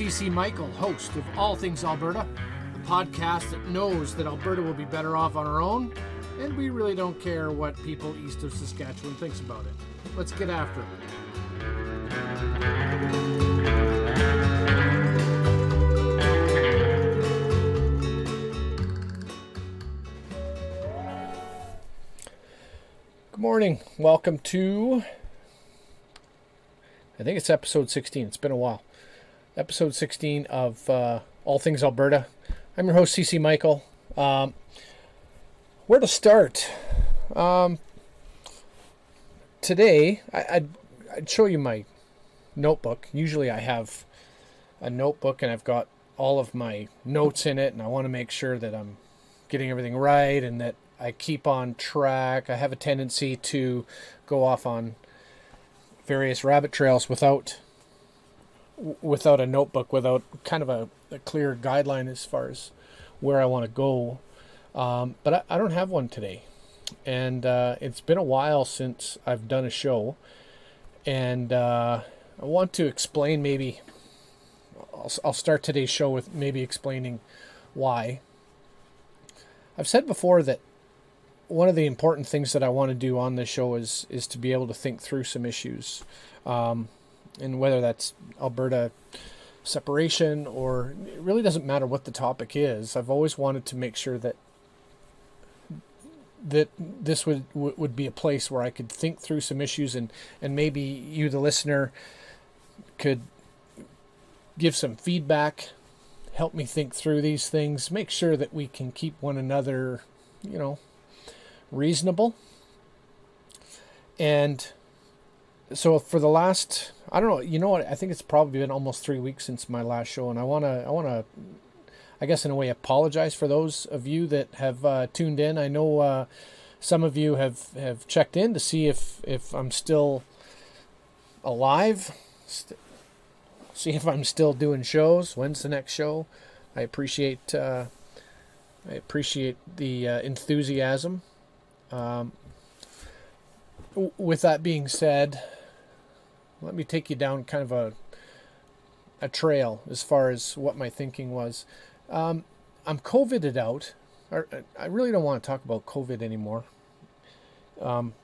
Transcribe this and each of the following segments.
CC Michael, host of All Things Alberta, a podcast that knows that Alberta will be better off on our own, and we really don't care what people east of Saskatchewan thinks about it. Let's get after it. Good morning. Welcome to I think it's episode 16. It's been a while. Episode 16 of uh, All Things Alberta. I'm your host, CC Michael. Um, where to start? Um, today, I, I'd, I'd show you my notebook. Usually, I have a notebook and I've got all of my notes in it, and I want to make sure that I'm getting everything right and that I keep on track. I have a tendency to go off on various rabbit trails without without a notebook, without kind of a, a clear guideline as far as where I want to go. Um, but I, I, don't have one today, and uh, it's been a while since I've done a show, and uh, I want to explain maybe. I'll, I'll start today's show with maybe explaining why. I've said before that one of the important things that I want to do on this show is is to be able to think through some issues, um, and whether that's Alberta separation or it really doesn't matter what the topic is. I've always wanted to make sure that that this would would be a place where I could think through some issues and and maybe you the listener could give some feedback help me think through these things make sure that we can keep one another you know reasonable. And so for the last, I don't know, you know what? I think it's probably been almost three weeks since my last show, and I wanna, I wanna, I guess in a way, apologize for those of you that have uh, tuned in. I know uh, some of you have have checked in to see if if I'm still alive, st- see if I'm still doing shows. When's the next show? I appreciate. Uh, I appreciate the uh, enthusiasm um, with that being said, let me take you down kind of a a trail as far as what my thinking was. Um, I'm COVIDed out. I really don't want to talk about COVID anymore. Um,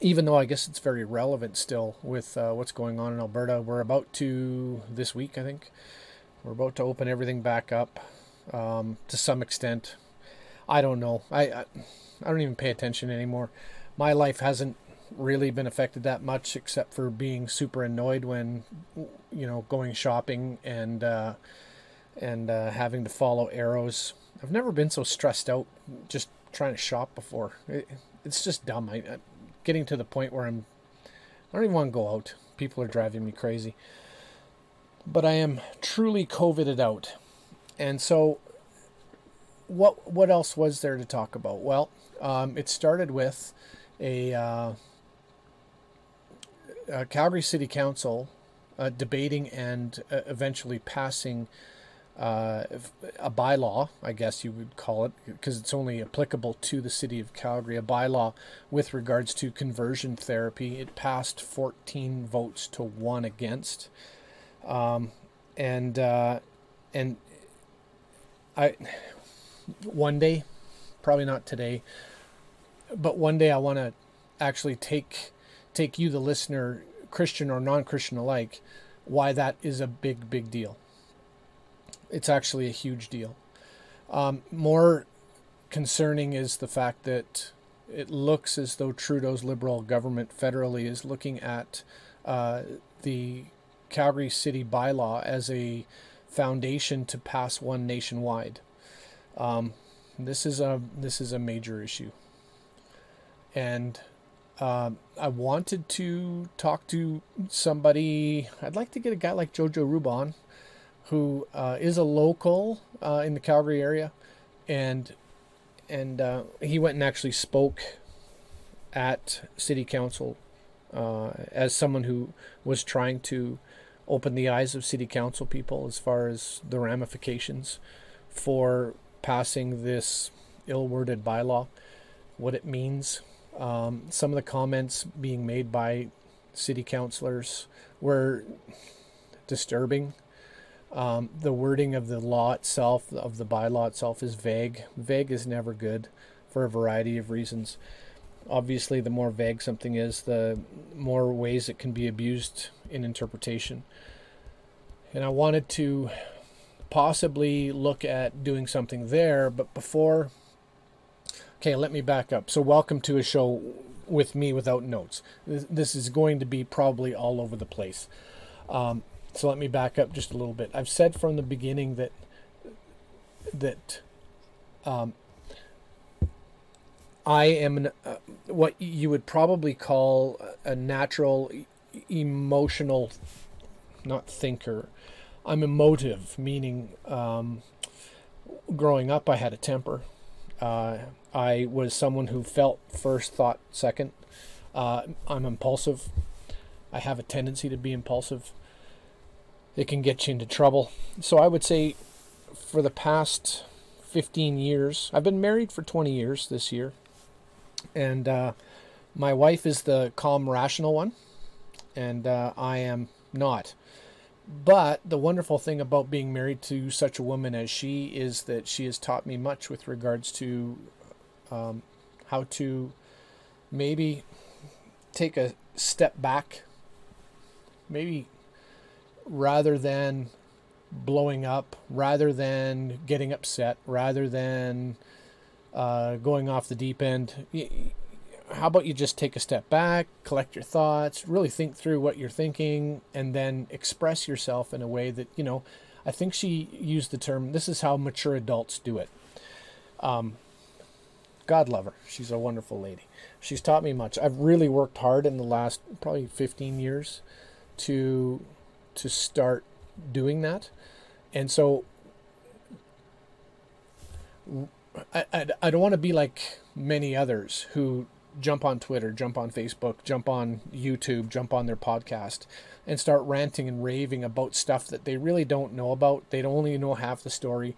even though I guess it's very relevant still with uh, what's going on in Alberta. We're about to, this week, I think, we're about to open everything back up um, to some extent. I don't know. I, I I don't even pay attention anymore. My life hasn't really been affected that much, except for being super annoyed when, you know, going shopping and uh, and uh, having to follow arrows. I've never been so stressed out just trying to shop before. It, it's just dumb. I, I'm getting to the point where I'm. I don't even want to go out. People are driving me crazy. But I am truly COVIDed out, and so. What what else was there to talk about? Well, um, it started with a, uh, a, Calgary City Council uh, debating and uh, eventually passing uh, a bylaw, I guess you would call it, because it's only applicable to the city of Calgary, a bylaw with regards to conversion therapy. It passed 14 votes to one against. Um, and, uh, and I, one day, probably not today, but one day I want to actually take take you, the listener, Christian or non-Christian alike, why that is a big, big deal. It's actually a huge deal. Um, more concerning is the fact that it looks as though Trudeau's Liberal government federally is looking at uh, the Calgary City bylaw as a foundation to pass one nationwide. Um, this is a this is a major issue and um, I wanted to talk to somebody. I'd like to get a guy like Jojo Ruba, who uh, is a local uh, in the Calgary area, and and uh, he went and actually spoke at City Council uh, as someone who was trying to open the eyes of City Council people as far as the ramifications for passing this ill-worded bylaw, what it means um, some of the comments being made by city councilors were disturbing. Um, the wording of the law itself, of the bylaw itself, is vague. Vague is never good for a variety of reasons. Obviously, the more vague something is, the more ways it can be abused in interpretation. And I wanted to possibly look at doing something there, but before. Okay, let me back up. So, welcome to a show with me without notes. This is going to be probably all over the place. Um, so let me back up just a little bit. I've said from the beginning that that um, I am an, uh, what you would probably call a natural emotional, not thinker. I'm emotive, meaning um, growing up I had a temper. Uh, I was someone who felt first, thought second. Uh, I'm impulsive. I have a tendency to be impulsive. It can get you into trouble. So I would say for the past 15 years, I've been married for 20 years this year. And uh, my wife is the calm, rational one, and uh, I am not. But the wonderful thing about being married to such a woman as she is that she has taught me much with regards to um, how to maybe take a step back, maybe rather than blowing up, rather than getting upset, rather than uh, going off the deep end. How about you just take a step back, collect your thoughts, really think through what you're thinking, and then express yourself in a way that, you know, I think she used the term, this is how mature adults do it. Um, God love her. She's a wonderful lady. She's taught me much. I've really worked hard in the last probably 15 years to to start doing that. And so I, I, I don't want to be like many others who jump on Twitter, jump on Facebook, jump on YouTube, jump on their podcast and start ranting and raving about stuff that they really don't know about. They only know half the story.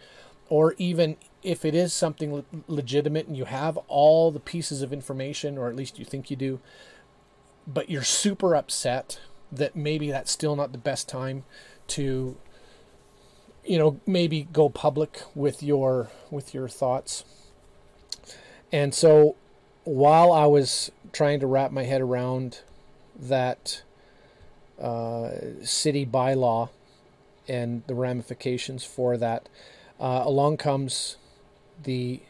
Or even if it is something le- legitimate and you have all the pieces of information, or at least you think you do, but you're super upset that maybe that's still not the best time to you know maybe go public with your with your thoughts. And so while i was trying to wrap my head around that uh, city bylaw and the ramifications for that uh, along comes the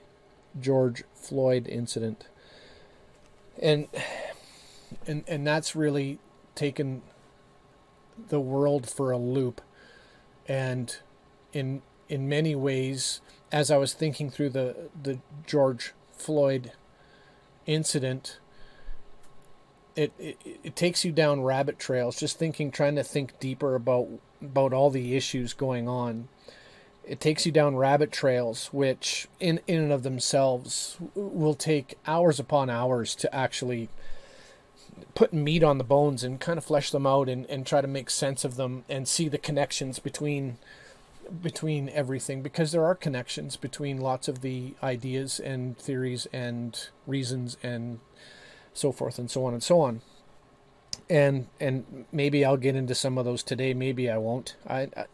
george floyd incident. And and and that's really taken the world for a loop. And in in many ways as I was thinking through the the George Floyd incident it, it it takes you down rabbit trails just thinking trying to think deeper about about all the issues going on it takes you down rabbit trails which in in and of themselves will take hours upon hours to actually put meat on the bones and kind of flesh them out and, and try to make sense of them and see the connections between between everything. Because there are connections between lots of the ideas and theories and reasons and so forth and so on and so on. And and maybe I'll get into some of those today. Maybe I won't. I, I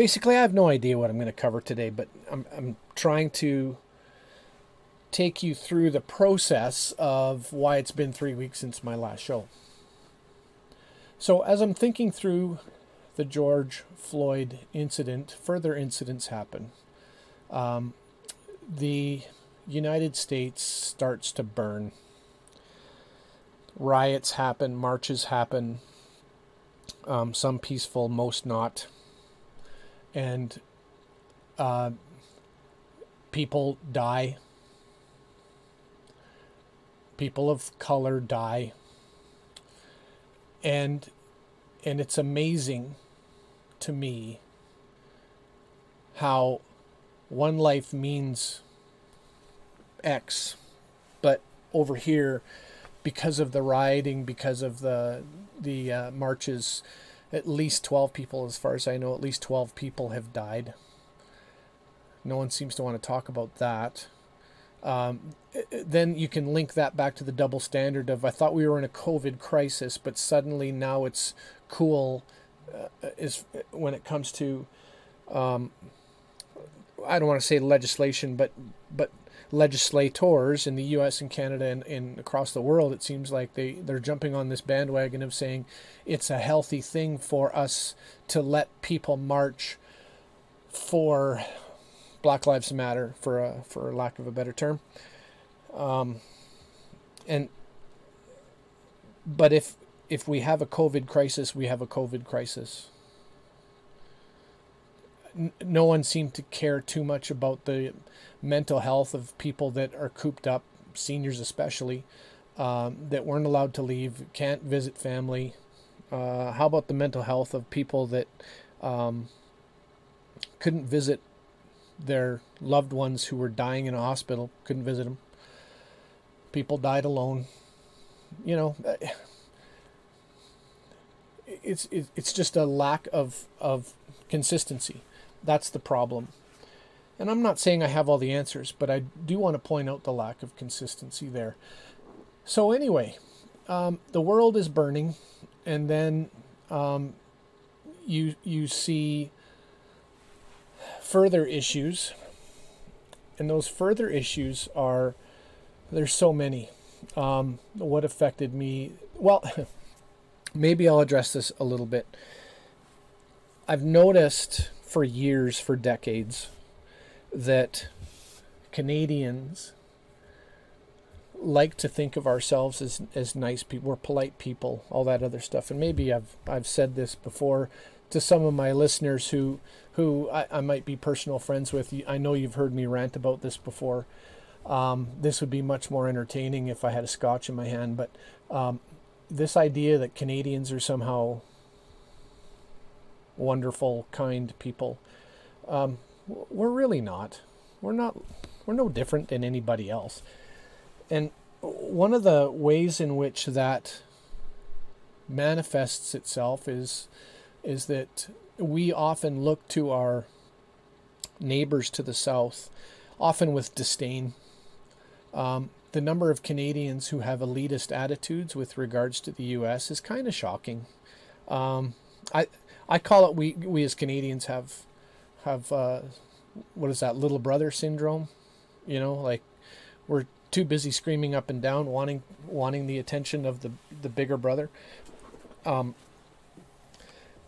basically I have no idea what I'm going to cover today but I'm I'm trying to take you through the process of why it's been three weeks since my last show. So, as I'm thinking through the George Floyd incident, further incidents happen. Um, the United States starts to burn. Riots happen, marches happen, um, some peaceful, most not. And uh, people die. People of color die. And and it's amazing to me how one life means x but over here because of the rioting because of the the uh, marches at least 12 people as far as i know at least 12 people have died. No one seems to want to talk about that. Um, then you can link that back to the double standard of I thought we were in a COVID crisis, but suddenly now it's cool uh, is when it comes to um, I don't want to say legislation, but but legislators in the U.S. and Canada and, and across the world, it seems like they they're jumping on this bandwagon of saying it's a healthy thing for us to let people march for Black Lives Matter, for a, for lack of a better term. Um, and but if if we have a COVID crisis, we have a COVID crisis. No one seemed to care too much about the mental health of people that are cooped up, seniors especially, um, that weren't allowed to leave, can't visit family. Uh, how about the mental health of people that um, couldn't visit their loved ones who were dying in a hospital, couldn't visit them? People died alone. You know, it's it's just a lack of of consistency. That's the problem. And I'm not saying I have all the answers, but I do want to point out the lack of consistency there. So anyway, um, the world is burning, and then um, you you see further issues, and those further issues are there's so many. Um, what affected me? Well. maybe I'll address this a little bit. I've noticed for years, for decades, that Canadians like to think of ourselves as, as nice people, we're polite people, all that other stuff. And maybe I've I've said this before to some of my listeners who who I, I might be personal friends with. I know you've heard me rant about this before. Um, this would be much more entertaining if I had a scotch in my hand, but um, this idea that Canadians are somehow wonderful, kind people, um, we're really not. We're not. We're no different than anybody else. And one of the ways in which that manifests itself is is that we often look to our neighbors to the south, often with disdain. Um, the number of Canadians who have elitist attitudes with regards to the U.S. is kind of shocking. Um, I I call it we we as Canadians have have uh, what is that little brother syndrome? You know, like we're too busy screaming up and down, wanting wanting the attention of the the bigger brother, um,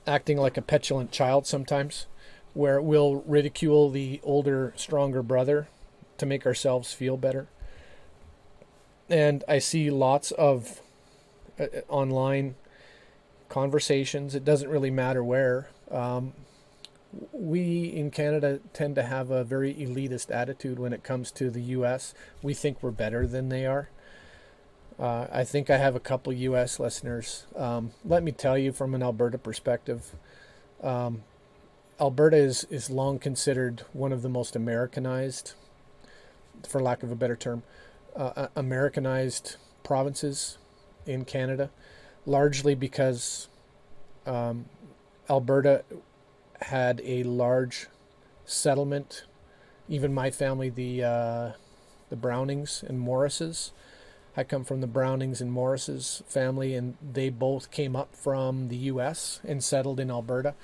acting like a petulant child sometimes, where we'll ridicule the older, stronger brother to make ourselves feel better and I see lots of uh, online conversations. It doesn't really matter where. Um, we in Canada tend to have a very elitist attitude when it comes to the U.S. We think we're better than they are. Uh, I think I have a couple U.S. listeners. Um, let me tell you from an Alberta perspective, um, Alberta is, is long considered one of the most Americanized, for lack of a better term, uh, Americanized provinces in Canada, largely because um, Alberta had a large settlement. Even my family, the uh, the Brownings and Morrises, I come from the Brownings and Morrises family, and they both came up from the U.S. and settled in Alberta.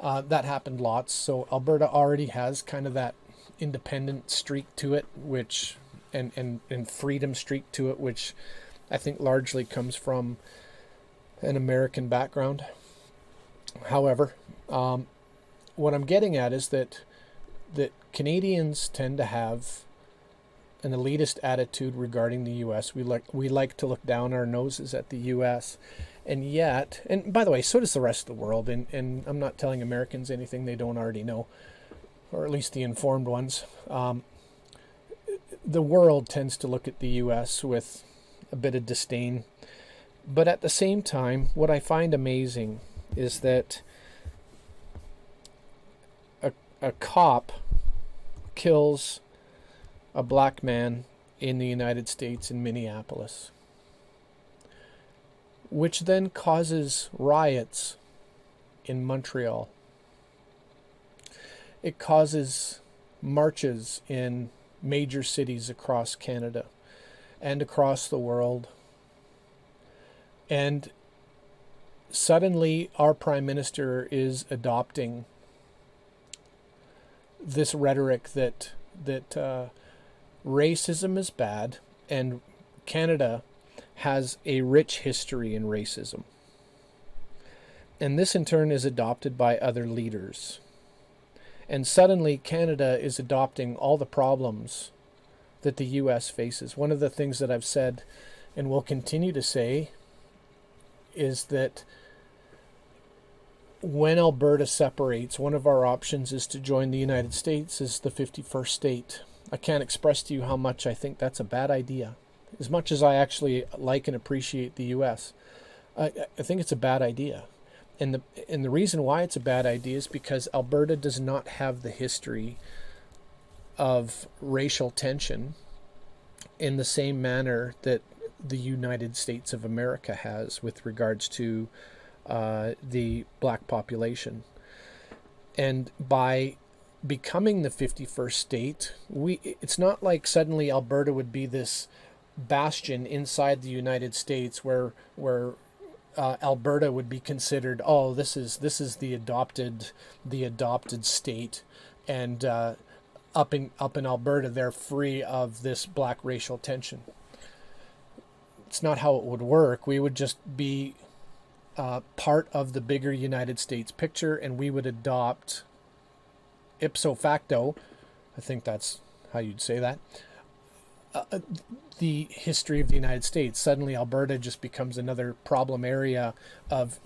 Uh, that happened lots. So Alberta already has kind of that independent streak to it, which and, and, and freedom streak to it, which I think largely comes from an American background. However, um, what I'm getting at is that that Canadians tend to have an elitist attitude regarding the U.S. We like we like to look down our noses at the U.S. And yet, and by the way, so does the rest of the world. And and I'm not telling Americans anything they don't already know, or at least the informed ones. Um, the world tends to look at the U.S. with a bit of disdain. But at the same time, what I find amazing is that a, a cop kills a black man in the United States in Minneapolis, which then causes riots in Montreal. It causes marches in major cities across Canada and across the world. And suddenly, our Prime Minister is adopting this rhetoric that that uh, racism is bad and Canada has a rich history in racism. And this in turn is adopted by other leaders. And suddenly Canada is adopting all the problems that the US faces. One of the things that I've said and will continue to say is that when Alberta separates, one of our options is to join the United States as the 51st state. I can't express to you how much I think that's a bad idea. As much as I actually like and appreciate the US, I, I think it's a bad idea. And the and the reason why it's a bad idea is because Alberta does not have the history of racial tension in the same manner that the United States of America has with regards to uh, the black population. And by becoming the 51st state, we it's not like suddenly Alberta would be this bastion inside the United States where where uh, Alberta would be considered oh this is this is the adopted the adopted state and uh, up in up in Alberta they're free of this black racial tension. It's not how it would work. We would just be uh, part of the bigger United States picture, and we would adopt ipso facto. I think that's how you'd say that. Uh, the history of the United States. Suddenly, Alberta just becomes another problem area of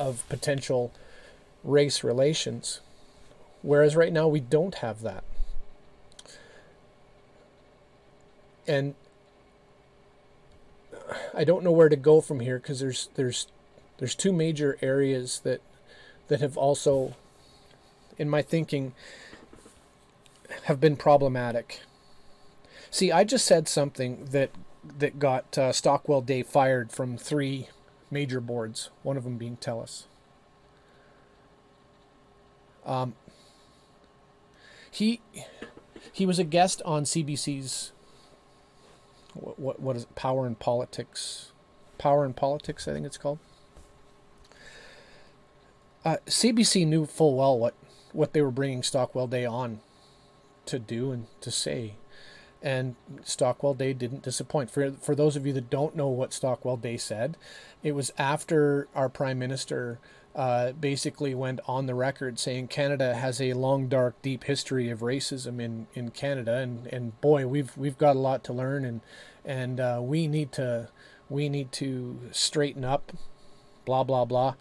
of potential race relations. Whereas right now we don't have that. And I don't know where to go from here because there's there's there's two major areas that that have also in my thinking have been problematic. See, I just said something that that got uh, Stockwell Day fired from three major boards, one of them being TELUS. Um, he he was a guest on CBC's what, what what is it, Power and Politics, Power and Politics, I think it's called. Uh, CBC knew full well what what they were bringing Stockwell Day on to do and to say, and Stockwell Day didn't disappoint. For for those of you that don't know what Stockwell Day said, it was after our prime minister uh, basically went on the record saying Canada has a long, dark, deep history of racism in, in Canada, and, and boy, we've we've got a lot to learn, and and uh, we need to we need to straighten up, blah blah blah.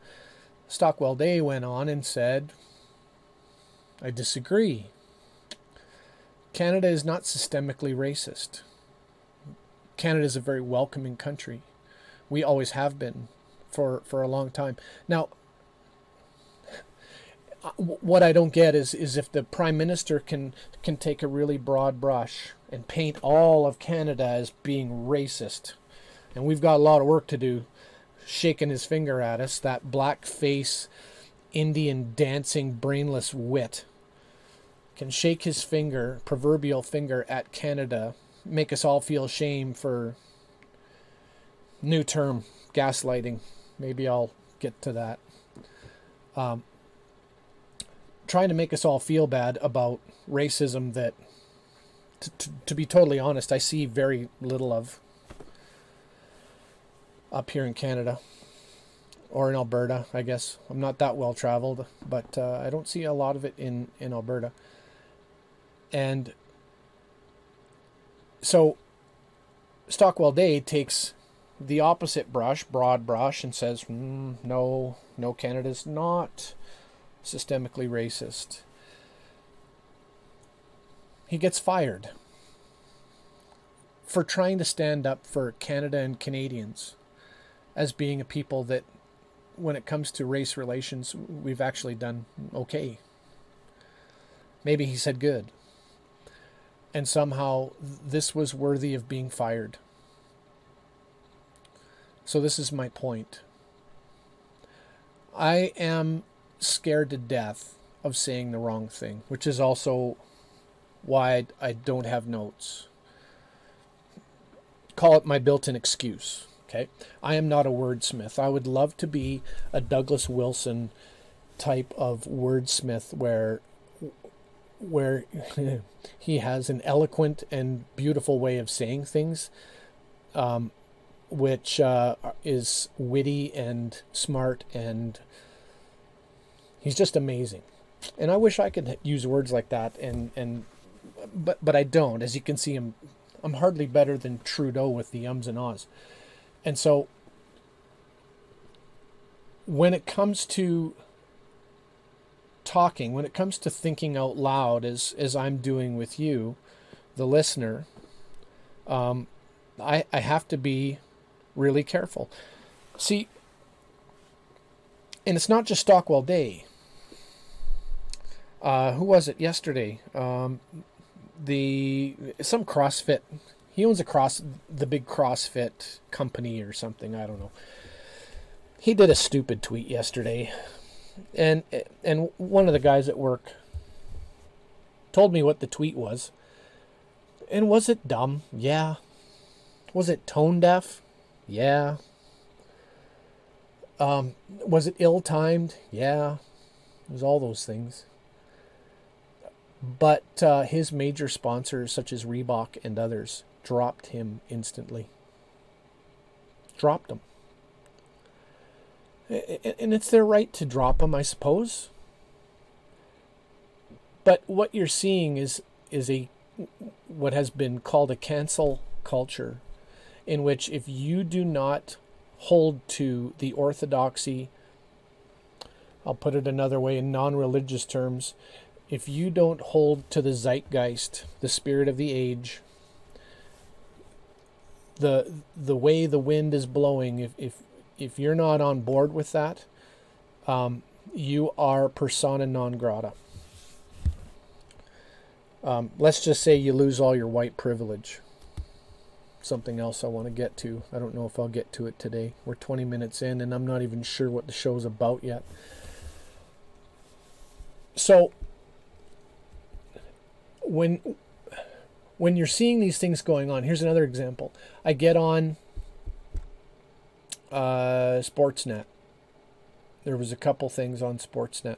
Stockwell Day went on and said, "I disagree. Canada is not systemically racist. Canada is a very welcoming country. We always have been." For, for a long time. Now, what I don't get is is if the prime minister can can take a really broad brush and paint all of Canada as being racist, and we've got a lot of work to do, shaking his finger at us. That black face, Indian dancing brainless wit can shake his finger, proverbial finger, at Canada, make us all feel shame for new term gaslighting. Maybe I'll get to that. Um, trying to make us all feel bad about racism that, to, to, to be totally honest, I see very little of up here in Canada or in Alberta, I guess. I'm not that well traveled, but uh, I don't see a lot of it in, in Alberta. And so Stockwell Day takes the opposite brush, broad brush, and says, mm, no, no, Canada's not systemically racist. He gets fired for trying to stand up for Canada and Canadians as being a people that, when it comes to race relations, we've actually done okay. Maybe he said good. And somehow this was worthy of being fired. So, this is my point. I am scared to death of saying the wrong thing, which is also why I don't have notes. Call it my built in excuse. Okay. I am not a wordsmith. I would love to be a Douglas Wilson type of wordsmith where where he has an eloquent and beautiful way of saying things, um, which uh, is witty and smart, and he's just amazing. And I wish I could use words like that, and and but but I don't. As you can see, I'm I'm hardly better than Trudeau with the ums and ahs, and so when it comes to talking, when it comes to thinking out loud, as as I'm doing with you, the listener, um, I I have to be really careful. See, and it's not just Stockwell Day. Uh, who was it yesterday? Um, the some CrossFit. He owns a cross the big CrossFit company or something. I don't know. He did a stupid tweet yesterday and and one of the guys at work told me what the tweet was. And was it dumb? Yeah. Was it tone deaf? Yeah. Um, was it ill timed? Yeah. It was all those things. But uh, his major sponsors, such as Reebok and others, dropped him instantly. Dropped him and it's their right to drop him, I suppose. But what you're seeing is is a what has been called a cancel culture, in which if you do not hold to the orthodoxy, I'll put it another way in non-religious terms, if you don't hold to the zeitgeist, the spirit of the age, the the way the wind is blowing, if if if you're not on board with that, um, you are persona non grata. Um, let's just say you lose all your white privilege. Something else I want to get to. I don't know if I'll get to it today. We're 20 minutes in, and I'm not even sure what the show's about yet. So, when when you're seeing these things going on, here's another example. I get on uh, Sportsnet. There was a couple things on Sportsnet.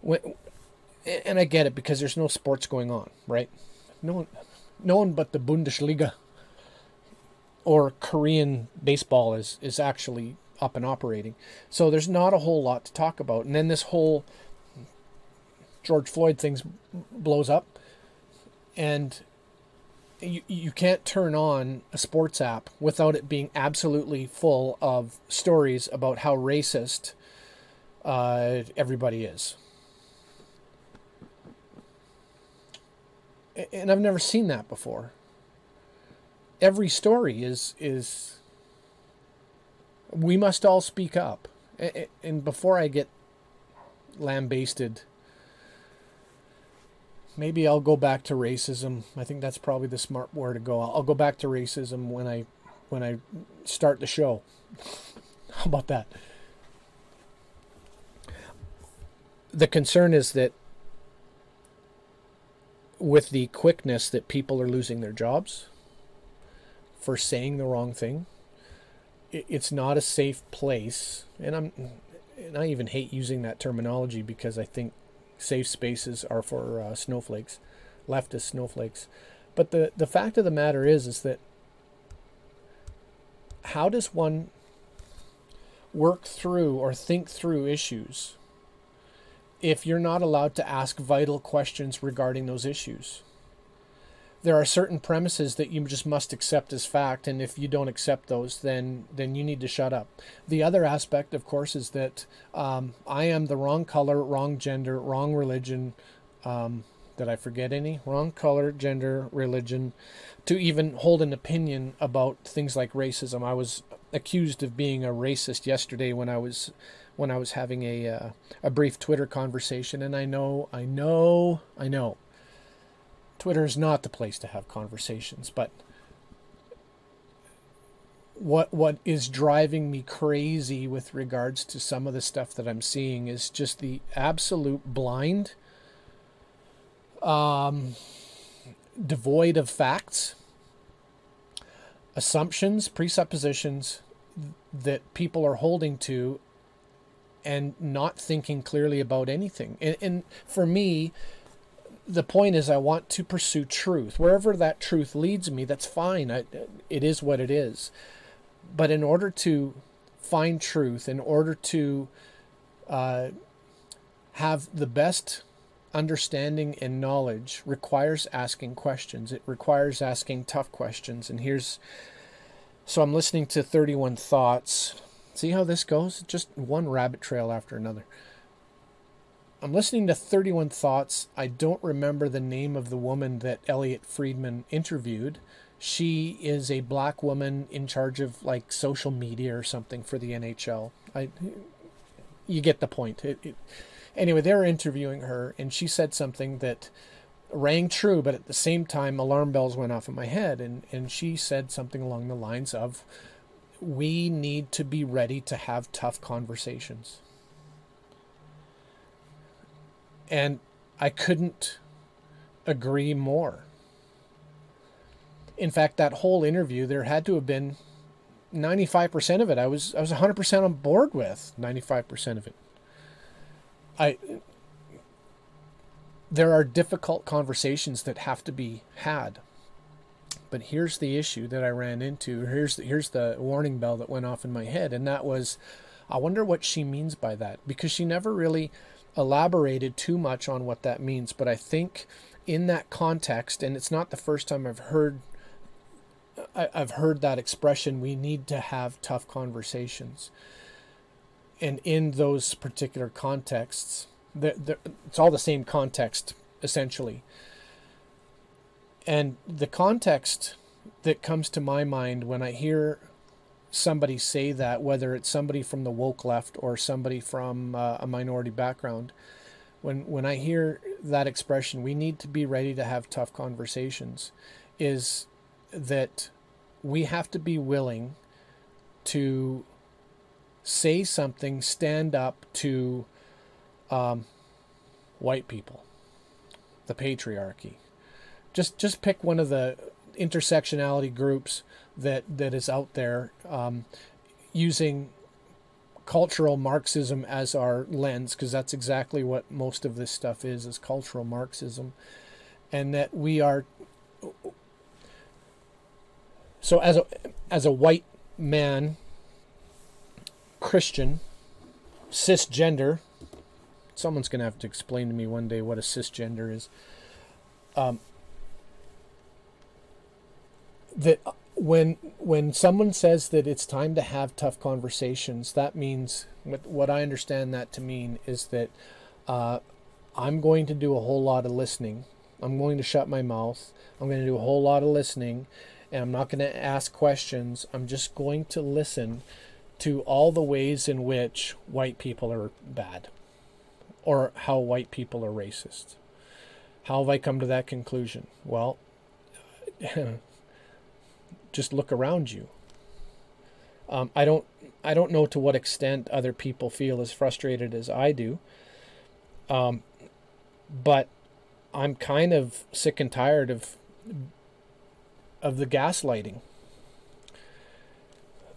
When, and I get it because there's no sports going on, right? No one, no one but the Bundesliga or Korean baseball is is actually up and operating. So there's not a whole lot to talk about. And then this whole George Floyd thing blows up, and you, you can't turn on a sports app without it being absolutely full of stories about how racist uh, everybody is. And I've never seen that before. Every story is is we must all speak up. And before I get lambasted maybe I'll go back to racism. I think that's probably the smart way to go. I'll, go back to racism when I when I start the show. How about that? The concern is that with the quickness that people are losing their jobs for saying the wrong thing, it's not a safe place. And I'm and I even hate using that terminology because I think safe spaces are for uh, snowflakes, leftist snowflakes. But the, the fact of the matter is, is that how does one work through or think through issues if you're not allowed to ask vital questions regarding those issues? There are certain premises that you just must accept as fact and if you don't accept those then then you need to shut up. The other aspect of course is that um, i am the wrong color wrong gender wrong religion um, did i forget any? Wrong color gender religion to even hold an opinion about things like racism. I was accused of being a racist yesterday when i was when i was having a uh, a brief twitter conversation and i know i know i know Twitter is not the place to have conversations, but what what is driving me crazy with regards to some of the stuff that I'm seeing is just the absolute blind um, devoid of facts, assumptions, presuppositions that people are holding to and not thinking clearly about anything. And, and for me, the point is, I want to pursue truth. Wherever that truth leads me, that's fine. I, it is what it is. But in order to find truth, in order to uh, have the best understanding and knowledge, requires asking questions. It requires asking tough questions. And here's so I'm listening to 31 Thoughts. See how this goes? Just one rabbit trail after another. I'm listening to 31 Thoughts. I don't remember the name of the woman that Elliotte Friedman interviewed. She is a black woman in charge of like social media or something for the NHL. I, you get the point. It, it, anyway, they were interviewing her, and she said something that rang true, but at the same time, alarm bells went off in my head. And, and she said something along the lines of, We need to be ready to have tough conversations. And I couldn't agree more. In fact, that whole interview, there had to have been 95% of it. I was I was 100% on board with 95% of it. I there are difficult conversations that have to be had. But here's the issue that I ran into. Here's the, here's the warning bell that went off in my head, and that was, I wonder what she means by that because she never really elaborated too much on what that means. But I think in that context, and it's not the first time I've heard I, have heard that expression. We need to have tough conversations, and in those particular contexts, it's all the same context essentially. And the context that comes to my mind when I hear somebody say that, whether it's somebody from the woke left or somebody from uh, a minority background, when when I hear that expression, we need to be ready to have tough conversations, is that we have to be willing to say something, stand up to um, white people, the patriarchy. Just just pick one of the intersectionality groups that that is out there um, using cultural Marxism as our lens, because that's exactly what most of this stuff is, is cultural Marxism, and that we are. So as a as a white man, Christian, cisgender, someone's to have to explain to me one day what a cisgender is. Um, that when when someone says that it's time to have tough conversations, that means what, I understand that to mean is that uh, I'm going to do a whole lot of listening. I'm going to shut my mouth. I'm going to do a whole lot of listening, and I'm not going to ask questions. I'm just going to listen to all the ways in which white people are bad or how white people are racist. How have I come to that conclusion? Well, just look around you. Um, I don't I don't know to what extent other people feel as frustrated as I do. Um, but I'm kind of sick and tired of of the gaslighting.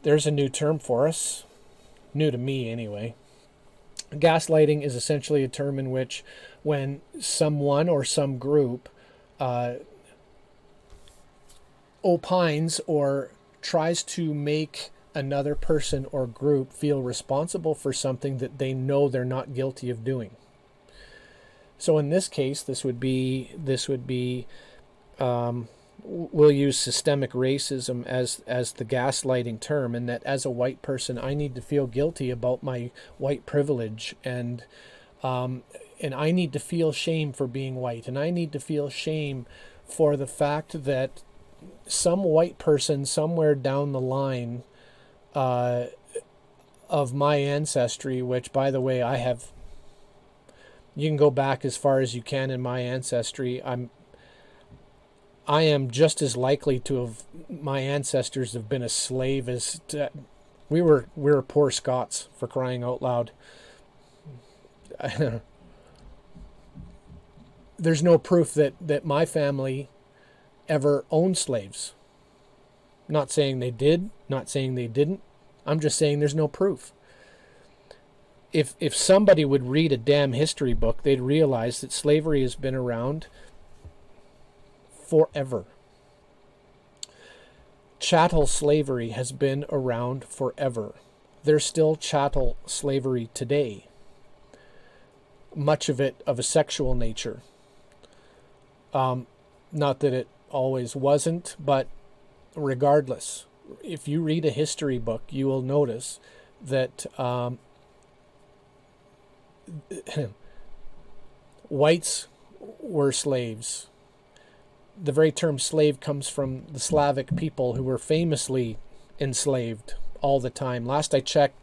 There's a new term for us, new to me anyway. Gaslighting is essentially a term in which, when someone or some group uh, opines or tries to make another person or group feel responsible for something that they know they're not guilty of doing. So in this case, this would be this would be um, we'll use systemic racism as as the gaslighting term and that as a white person I need to feel guilty about my white privilege and um, and I need to feel shame for being white and I need to feel shame for the fact that some white person somewhere down the line uh, of my ancestry which by the way I have you can go back as far as you can in my ancestry I'm I am just as likely to have my ancestors have been a slave as to, we were we were poor Scots for crying out loud. There's no proof that that my family ever owned slaves. Not saying they did, not saying they didn't. I'm just saying there's no proof. if if somebody would read a damn history book, they'd realize that slavery has been around forever. Chattel slavery has been around forever. There's still chattel slavery today. Much of it of a sexual nature. Um, not that it always wasn't, but regardless, if you read a history book, you will notice that um, whites were slaves. The very term slave comes from the Slavic people who were famously enslaved all the time. Last I checked,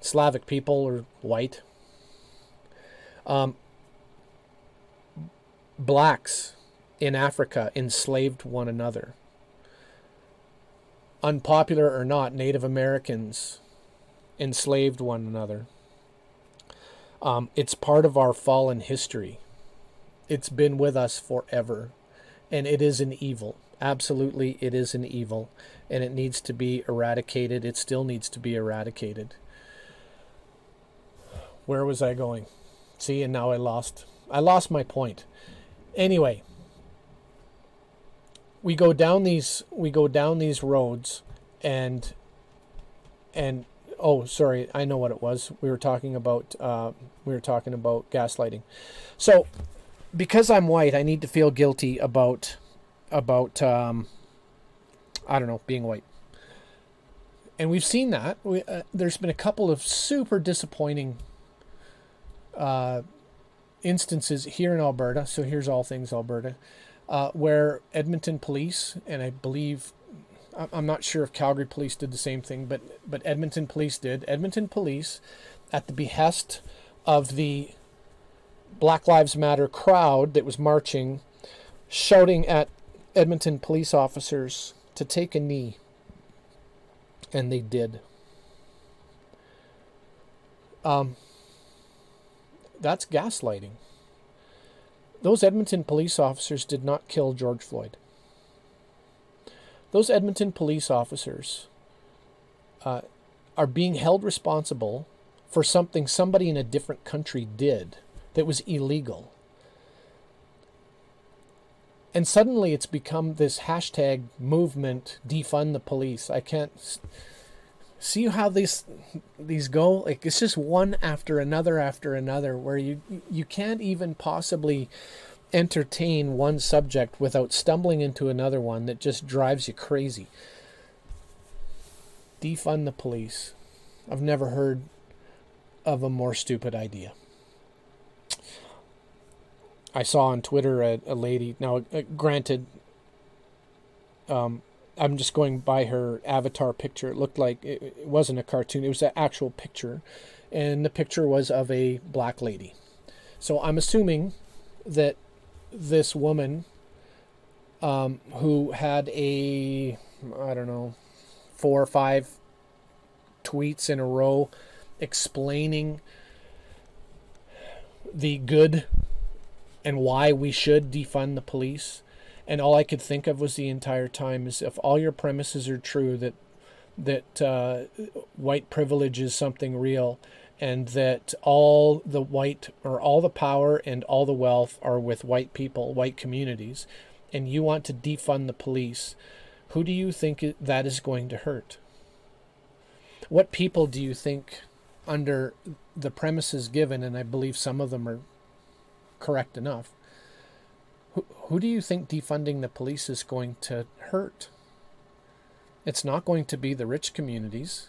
Slavic people are white. Um, blacks in Africa enslaved one another. Unpopular or not, Native Americans enslaved one another. Um, it's part of our fallen history. It's been with us forever. And it is an evil. Absolutely, it is an evil. And it needs to be eradicated. It still needs to be eradicated. Where was I going? See, and now I lost. I lost my point. Anyway, we go down these we go down these roads and and oh sorry i know what it was. We were talking about uh, we were talking about gaslighting. So because i'm white i need to feel guilty about about um, i don't know being white. And we've seen that. We, uh, there's been a couple of super disappointing uh, instances here in alberta. So here's all things alberta uh, where edmonton police and i believe I'm not sure if Calgary police did the same thing, but but Edmonton police did. Edmonton police, at the behest of the Black Lives Matter crowd that was marching, shouting at Edmonton police officers to take a knee, and they did. Um, that's gaslighting. Those Edmonton police officers did not kill George Floyd those Edmonton police officers uh, are being held responsible for something somebody in a different country did that was illegal. And suddenly it's become this hashtag movement, defund the police. I can't see how these these go. Like it's just one after another after another, where you you can't even possibly entertain one subject without stumbling into another one that just drives you crazy. Defund the police. I've never heard of a more stupid idea. I saw on Twitter a, a lady. Now, uh, granted, um, I'm just going by her avatar picture. It looked like it, it wasn't a cartoon, it was an actual picture. And the picture was of a black lady. So I'm assuming that this woman um, who had a, I don't know, four or five tweets in a row explaining the good and why we should defund the police. And all I could think of was the entire time is if all your premises are true that that uh, white privilege is something real and that all the white or all the power and all the wealth are with white people, white communities, and you want to defund the police, who do you think that is going to hurt? What people do you think, under the premises given, and I believe some of them are correct enough, who, do you think defunding the police is going to hurt? It's not going to be the rich communities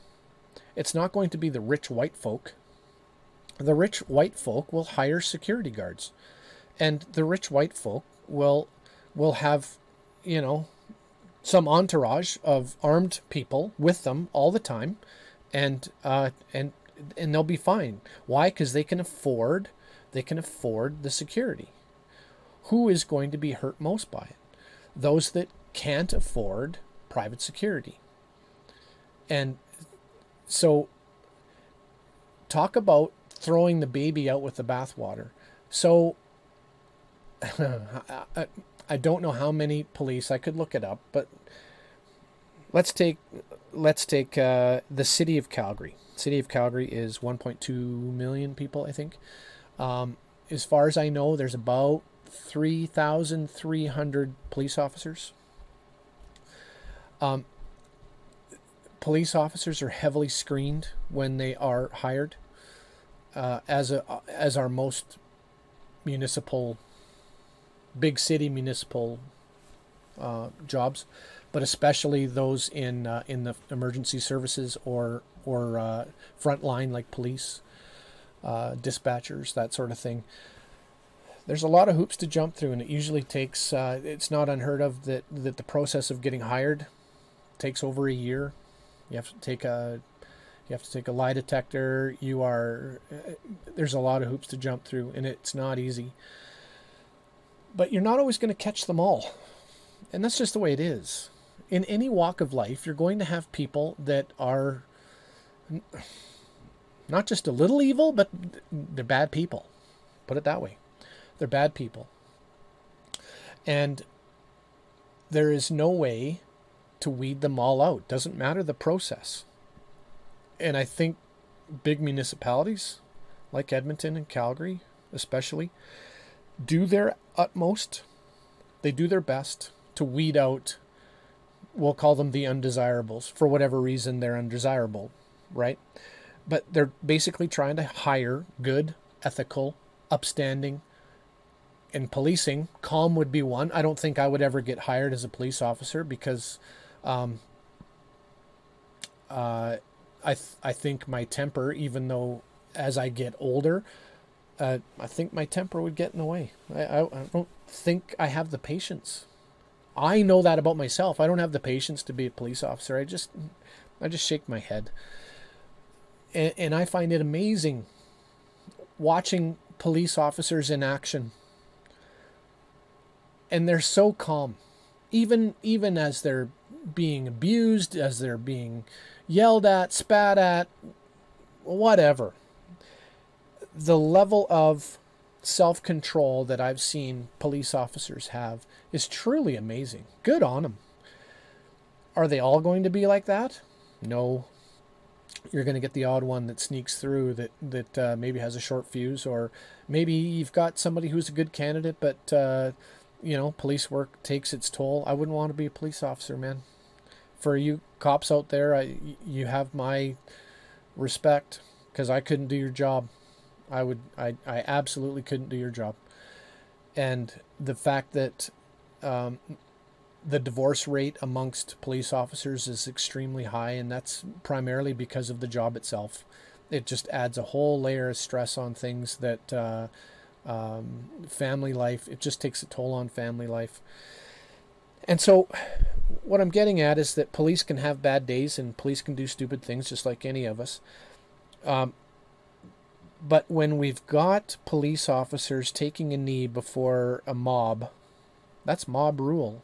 it's not going to be the rich white folk. The rich white folk will hire security guards. And the rich white folk will will have, you know, some entourage of armed people with them all the time and uh, and and they'll be fine. Why? Because they can afford they can afford the security. Who is going to be hurt most by it? Those that can't afford private security. And so, talk about throwing the baby out with the bathwater. So, I, don't know how many police, I could look it up, but let's take let's take uh, the city of Calgary. City of Calgary is 1.2 million people, I think. Um, as far as I know, there's about 3,300 police officers. Um, police officers are heavily screened when they are hired, uh, as a as our most municipal, big city municipal uh, jobs, but especially those in uh, in the emergency services or or uh, frontline like police, uh, dispatchers, that sort of thing. There's a lot of hoops to jump through, and it usually takes. Uh, it's not unheard of that that the process of getting hired takes over a year. You have to take a you have to take a lie detector. You are there's a lot of hoops to jump through, and it's not easy. But you're not always going to catch them all, and that's just the way it is. In any walk of life, you're going to have people that are not just a little evil, but they're bad people. Put it that way. They're bad people. And there is no way to weed them all out. Doesn't matter the process. And I think big municipalities like Edmonton and Calgary, especially, do their utmost. They do their best to weed out, we'll call them the undesirables, for whatever reason they're undesirable, right? But they're basically trying to hire good, ethical, upstanding, in policing, calm would be one. I don't think I would ever get hired as a police officer because um, uh, I th- I think my temper, even though as I get older, uh, I think my temper would get in the way. I, I, I don't think I have the patience. I know that about myself. I don't have the patience to be a police officer. I just I just shake my head. And, and I find it amazing watching police officers in action. And they're so calm. Even even as they're being abused, as they're being yelled at, spat at, whatever. The level of self control that I've seen police officers have is truly amazing. Good on them. Are they all going to be like that? No. You're going to get the odd one that sneaks through that that uh, maybe has a short fuse, or maybe you've got somebody who's a good candidate, but uh, you know police work takes its toll. I wouldn't want to be a police officer, man for you cops out there, I, you have my respect because I couldn't do your job. I would, I, I absolutely couldn't do your job. And the fact that um, the divorce rate amongst police officers is extremely high, and that's primarily because of the job itself. It just adds a whole layer of stress on things that uh, um, family life, it just takes a toll on family life. And so, what I'm getting at is that police can have bad days and police can do stupid things just like any of us. Um, but when we've got police officers taking a knee before a mob, that's mob rule.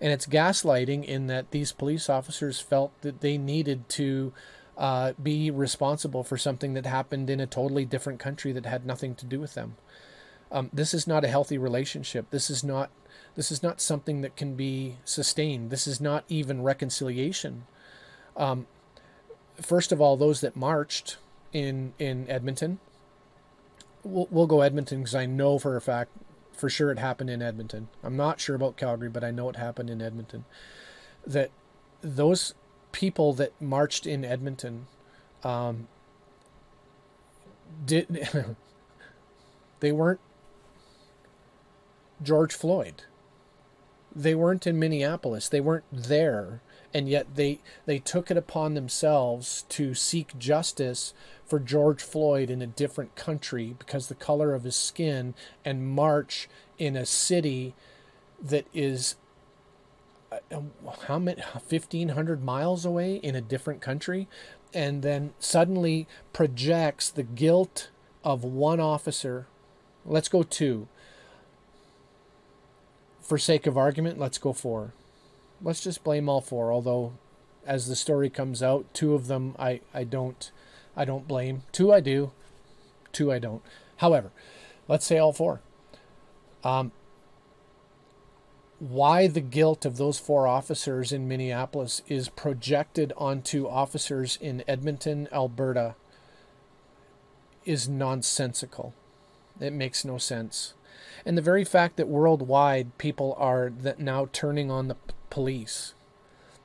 And it's gaslighting in that these police officers felt that they needed to uh, be responsible for something that happened in a totally different country that had nothing to do with them. Um, this is not a healthy relationship. This is not this is not something that can be sustained. This is not even reconciliation. Um, first of all, those that marched in in Edmonton, we'll, we'll go Edmonton because I know for a fact, for sure, it happened in Edmonton. I'm not sure about Calgary, but I know it happened in Edmonton. That those people that marched in Edmonton um, did they weren't George Floyd. They weren't in Minneapolis. They weren't there, and yet they they took it upon themselves to seek justice for George Floyd in a different country because the color of his skin and march in a city that is uh, how many 1500 miles away in a different country and then suddenly projects the guilt of one officer. Let's go two for sake of argument, let's go four. Let's just blame all four. Although, as the story comes out, two of them I, I don't I don't blame. Two I do, two I don't. However, let's say all four. Um, why the guilt of those four officers in Minneapolis is projected onto officers in Edmonton, Alberta, is nonsensical. It makes no sense. And the very fact that worldwide people are that now turning on the p- police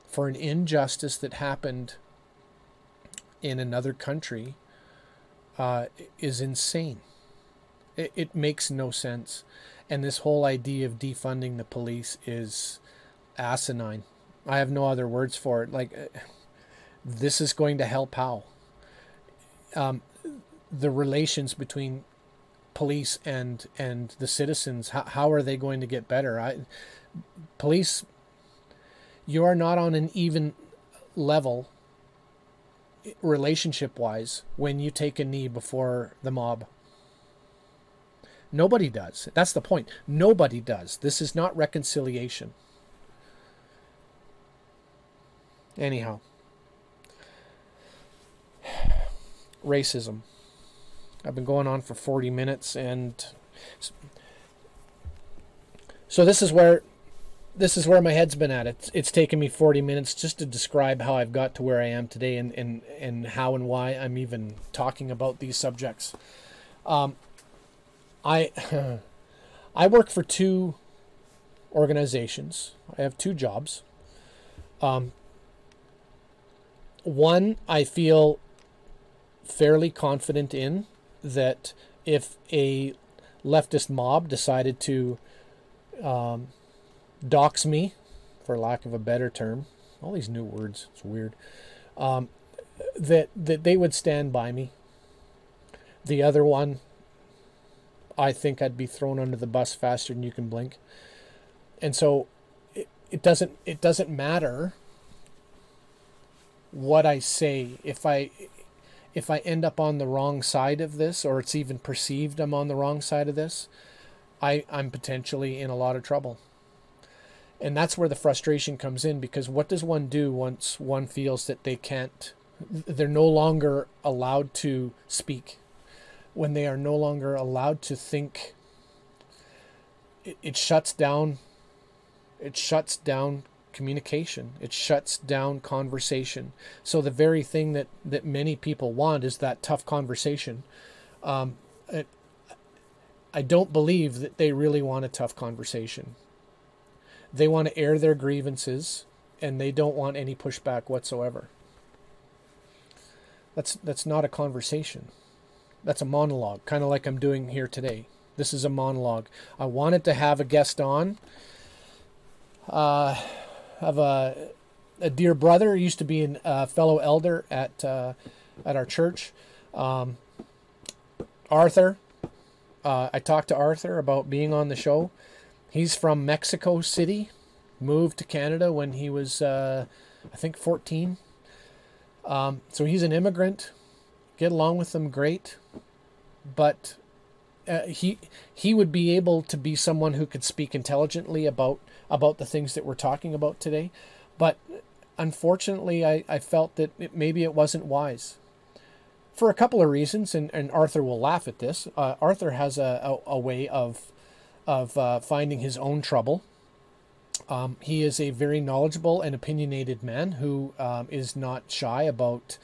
for an injustice that happened in another country uh, is insane. It, it makes no sense. And this whole idea of defunding the police is asinine. I have no other words for it. Like, uh, this is going to help how? Um, the relations between police and and the citizens how, how are they going to get better? I, police you are not on an even level relationship wise when you take a knee before the mob. Nobody does. That's the point. Nobody does. This is not reconciliation. Anyhow. Racism I've been going on for 40 minutes and so this is where this is where my head's been at. It's it's taken me 40 minutes just to describe how I've got to where I am today and and, and how and why I'm even talking about these subjects. Um, I I work for two organizations. I have two jobs. Um, one I feel fairly confident in that if a leftist mob decided to um, dox me, for lack of a better term, all these new words, it's weird, um, that, that they would stand by me. The other one, I think I'd be thrown under the bus faster than you can blink. And so it, it doesn't it doesn't matter what I say if I if I end up on the wrong side of this, or it's even perceived I'm on the wrong side of this, I, I'm potentially in a lot of trouble. And that's where the frustration comes in because what does one do once one feels that they can't, they're no longer allowed to speak? When they are no longer allowed to think, it, it shuts down, it shuts down communication. It shuts down conversation. So the very thing that that many people want is that tough conversation. Um, it, I don't believe that they really want a tough conversation. They want to air their grievances, and they don't want any pushback whatsoever. That's that's not a conversation. That's a monologue, kind of like I'm doing here today. This is a monologue. I wanted to have a guest on. Uh, of a, a dear brother. He used to be a uh, fellow elder at uh, at our church. Um, Arthur. Uh, I talked to Arthur about being on the show. He's from Mexico City, moved to Canada when he was, uh, I think, 14. Um, so he's an immigrant. Get along with them great, but uh, he he would be able to be someone who could speak intelligently about about the things that we're talking about today. But unfortunately, I, I felt that it, maybe it wasn't wise for a couple of reasons, and, and Arthur will laugh at this. Uh, Arthur has a, a, a, way of of uh, finding his own trouble. Um, he is a very knowledgeable and opinionated man who um, is not shy about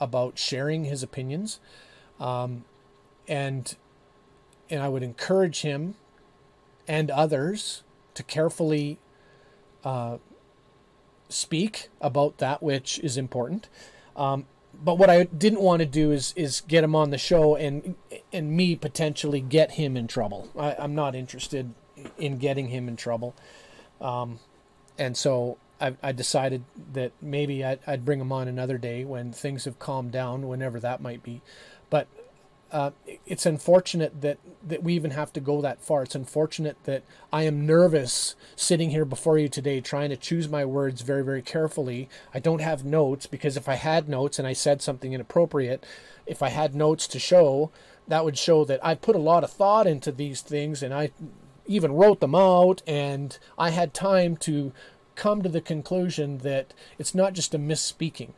about sharing his opinions, um, and and I would encourage him and others to carefully uh, speak about that which is important. Um, but what I didn't want to do is is get him on the show and and me potentially get him in trouble. I, am not interested in getting him in trouble, um, and so I, I, decided that maybe I'd, I'd, bring him on another day when things have calmed down, whenever that might be. Uh, it's unfortunate that, that we even have to go that far. It's unfortunate that I am nervous sitting here before you today trying to choose my words very, very carefully. I don't have notes because if I had notes and I said something inappropriate, if I had notes to show, that would show that I put a lot of thought into these things and I even wrote them out and I had time to come to the conclusion that it's not just a misspeaking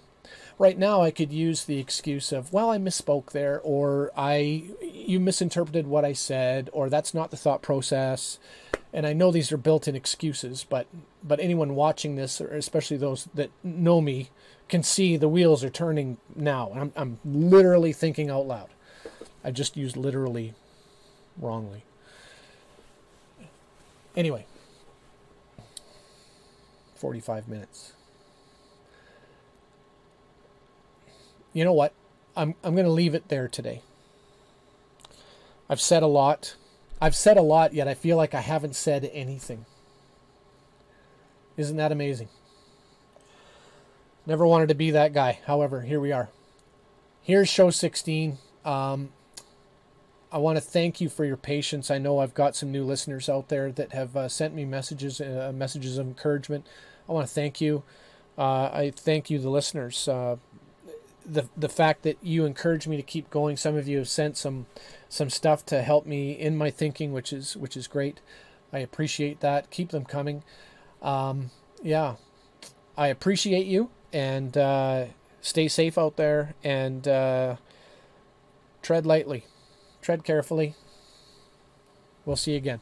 right now I could use the excuse of, well, I misspoke there, or I you misinterpreted what I said, or that's not the thought process, and I know these are built-in excuses, but but anyone watching this, or especially those that know me, can see the wheels are turning now. I'm I'm literally thinking out loud. I just used literally wrongly. Anyway, 45 minutes. You know what? I'm I'm going to leave it there today. I've said a lot. I've said a lot, yet I feel like I haven't said anything. Isn't that amazing? Never wanted to be that guy. However, here we are. Here's show 16. Um, I want to thank you for your patience. I know I've got some new listeners out there that have uh, sent me messages, uh, messages of encouragement. I want to thank you. Uh, I thank you, the listeners. The the fact that you encourage me to keep going. Some of you have sent some some stuff to help me in my thinking, which is which is great. I appreciate that. Keep them coming. Um, yeah, I appreciate you and uh, stay safe out there and uh, tread lightly, tread carefully. We'll see you again.